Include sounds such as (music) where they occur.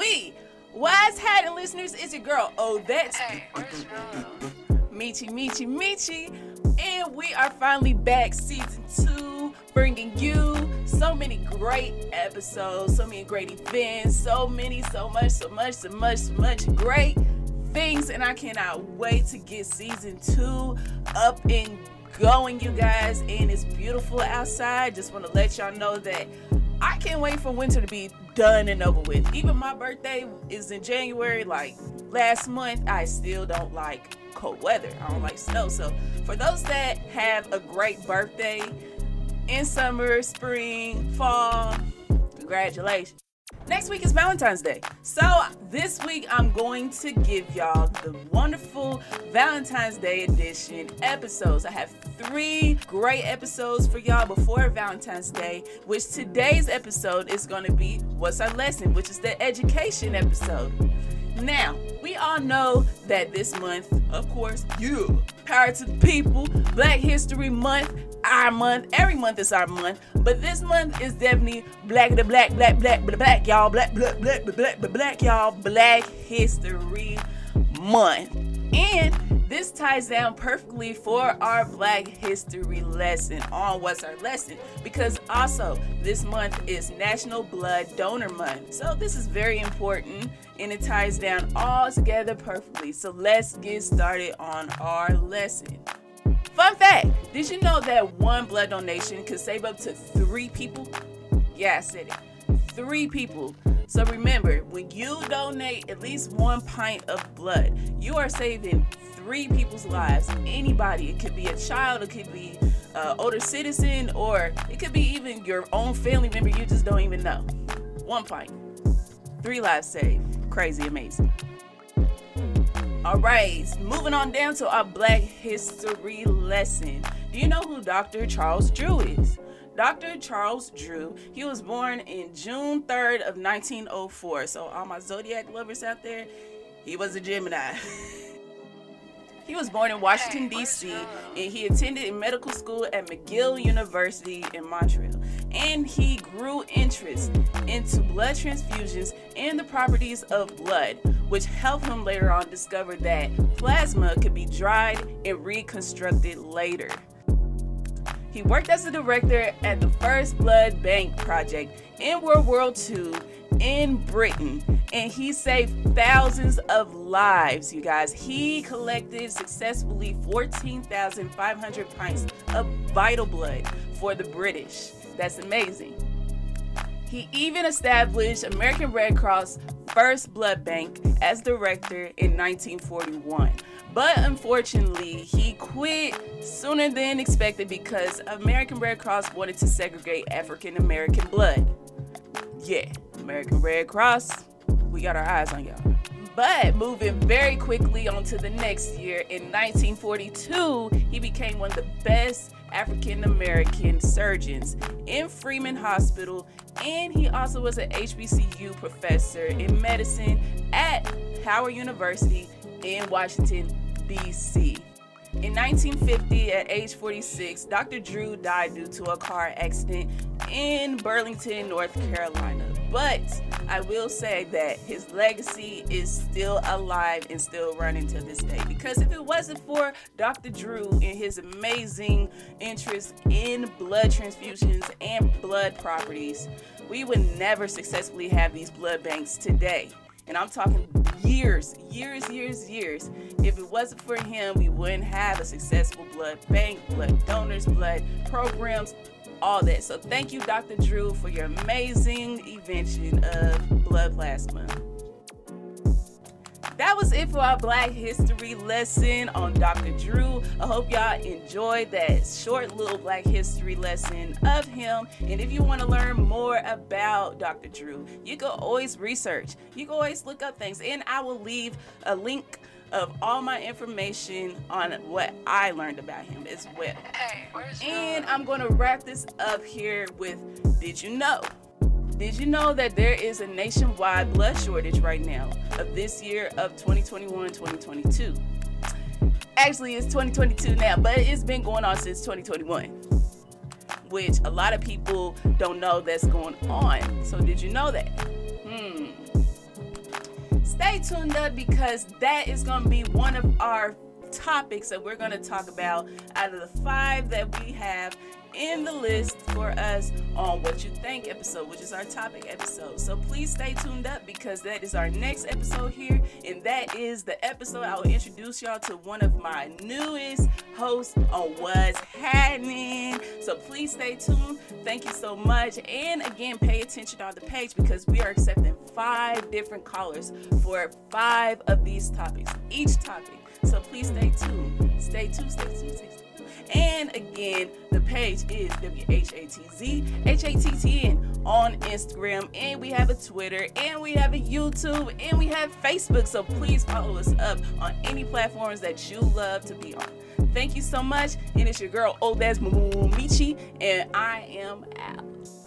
we, Wise Hat listeners, it's your girl, Oh That's Hey? Michi Michi Michi. And we are finally back, season two, bringing you so many great episodes, so many great events, so many, so much, so much, so much, so much great things. And I cannot wait to get season two up and going, you guys. And it's beautiful outside. Just want to let y'all know that I can't wait for winter to be done and over with. Even my birthday is in January. Like last month, I still don't like cold weather. I don't like snow. So for those that have a great birthday in summer, spring, fall, congratulations. Next week is Valentine's Day. So this week I'm going to give y'all the wonderful Valentine's Day edition episodes. I have three great episodes for y'all before Valentine's Day, which today's episode is going to be What's Our Lesson, which is the education episode. Now, we all know that this month, of course, you, power to the people, Black History Month, our month, every month is our month, but this month is definitely black the black, black, black, black, black, y'all, black, black, black, black, black, black, black, y'all, Black History Month. And this ties down perfectly for our Black History lesson on what's our lesson because also this month is National Blood Donor Month. So this is very important and it ties down all together perfectly. So let's get started on our lesson. Fun fact Did you know that one blood donation could save up to three people? Yeah, I said it. Three people. So remember, when you donate at least one pint of blood, you are saving three people's lives. Anybody. It could be a child, it could be an older citizen, or it could be even your own family member you just don't even know. One pint. Three lives saved. Crazy amazing. All right, moving on down to our Black History lesson. Do you know who Dr. Charles Drew is? Dr. Charles Drew, he was born in June 3rd of 1904. So all my zodiac lovers out there, he was a Gemini. (laughs) he was born in Washington D.C. and he attended medical school at McGill University in Montreal. And he grew interest into blood transfusions and the properties of blood, which helped him later on discover that plasma could be dried and reconstructed later. He worked as a director at the First Blood Bank Project in World War II in Britain, and he saved thousands of lives, you guys. He collected successfully 14,500 pints of vital blood for the British. That's amazing. He even established American Red Cross First Blood Bank as director in 1941. But unfortunately, he quit sooner than expected because American Red Cross wanted to segregate African American blood. Yeah, American Red Cross, we got our eyes on y'all. But moving very quickly on to the next year, in 1942, he became one of the best African American surgeons in Freeman Hospital, and he also was an HBCU professor in medicine at Howard University in Washington, D.C. In 1950, at age 46, Dr. Drew died due to a car accident in Burlington, North Carolina. But I will say that his legacy is still alive and still running to this day. Because if it wasn't for Dr. Drew and his amazing interest in blood transfusions and blood properties, we would never successfully have these blood banks today. And I'm talking years, years, years, years. If it wasn't for him, we wouldn't have a successful blood bank, blood donors, blood programs, all that. So thank you, Dr. Drew, for your amazing invention of blood plasma. That was it for our Black History lesson on Dr. Drew. I hope y'all enjoyed that short little Black History lesson of him. And if you want to learn more about Dr. Drew, you can always research. You can always look up things. And I will leave a link of all my information on what I learned about him as well. Hey, And I'm going to wrap this up here with Did you know? Did you know that there is a nationwide blood shortage right now of this year of 2021 2022? Actually, it's 2022 now, but it's been going on since 2021, which a lot of people don't know that's going on. So, did you know that? Hmm. Stay tuned up because that is going to be one of our topics that we're going to talk about out of the five that we have in the list for us on What You Think episode, which is our topic episode. So please stay tuned up because that is our next episode here, and that is the episode I will introduce y'all to one of my newest hosts on What's Happening. So please stay tuned. Thank you so much. And again, pay attention on the page because we are accepting five different callers for five of these topics, each topic. So please stay tuned. Stay tuned, stay tuned, stay tuned. And again, the page is WHATZ on Instagram. And we have a Twitter, and we have a YouTube, and we have Facebook. So please follow us up on any platforms that you love to be on. Thank you so much. And it's your girl, Odes Michi, and I am out.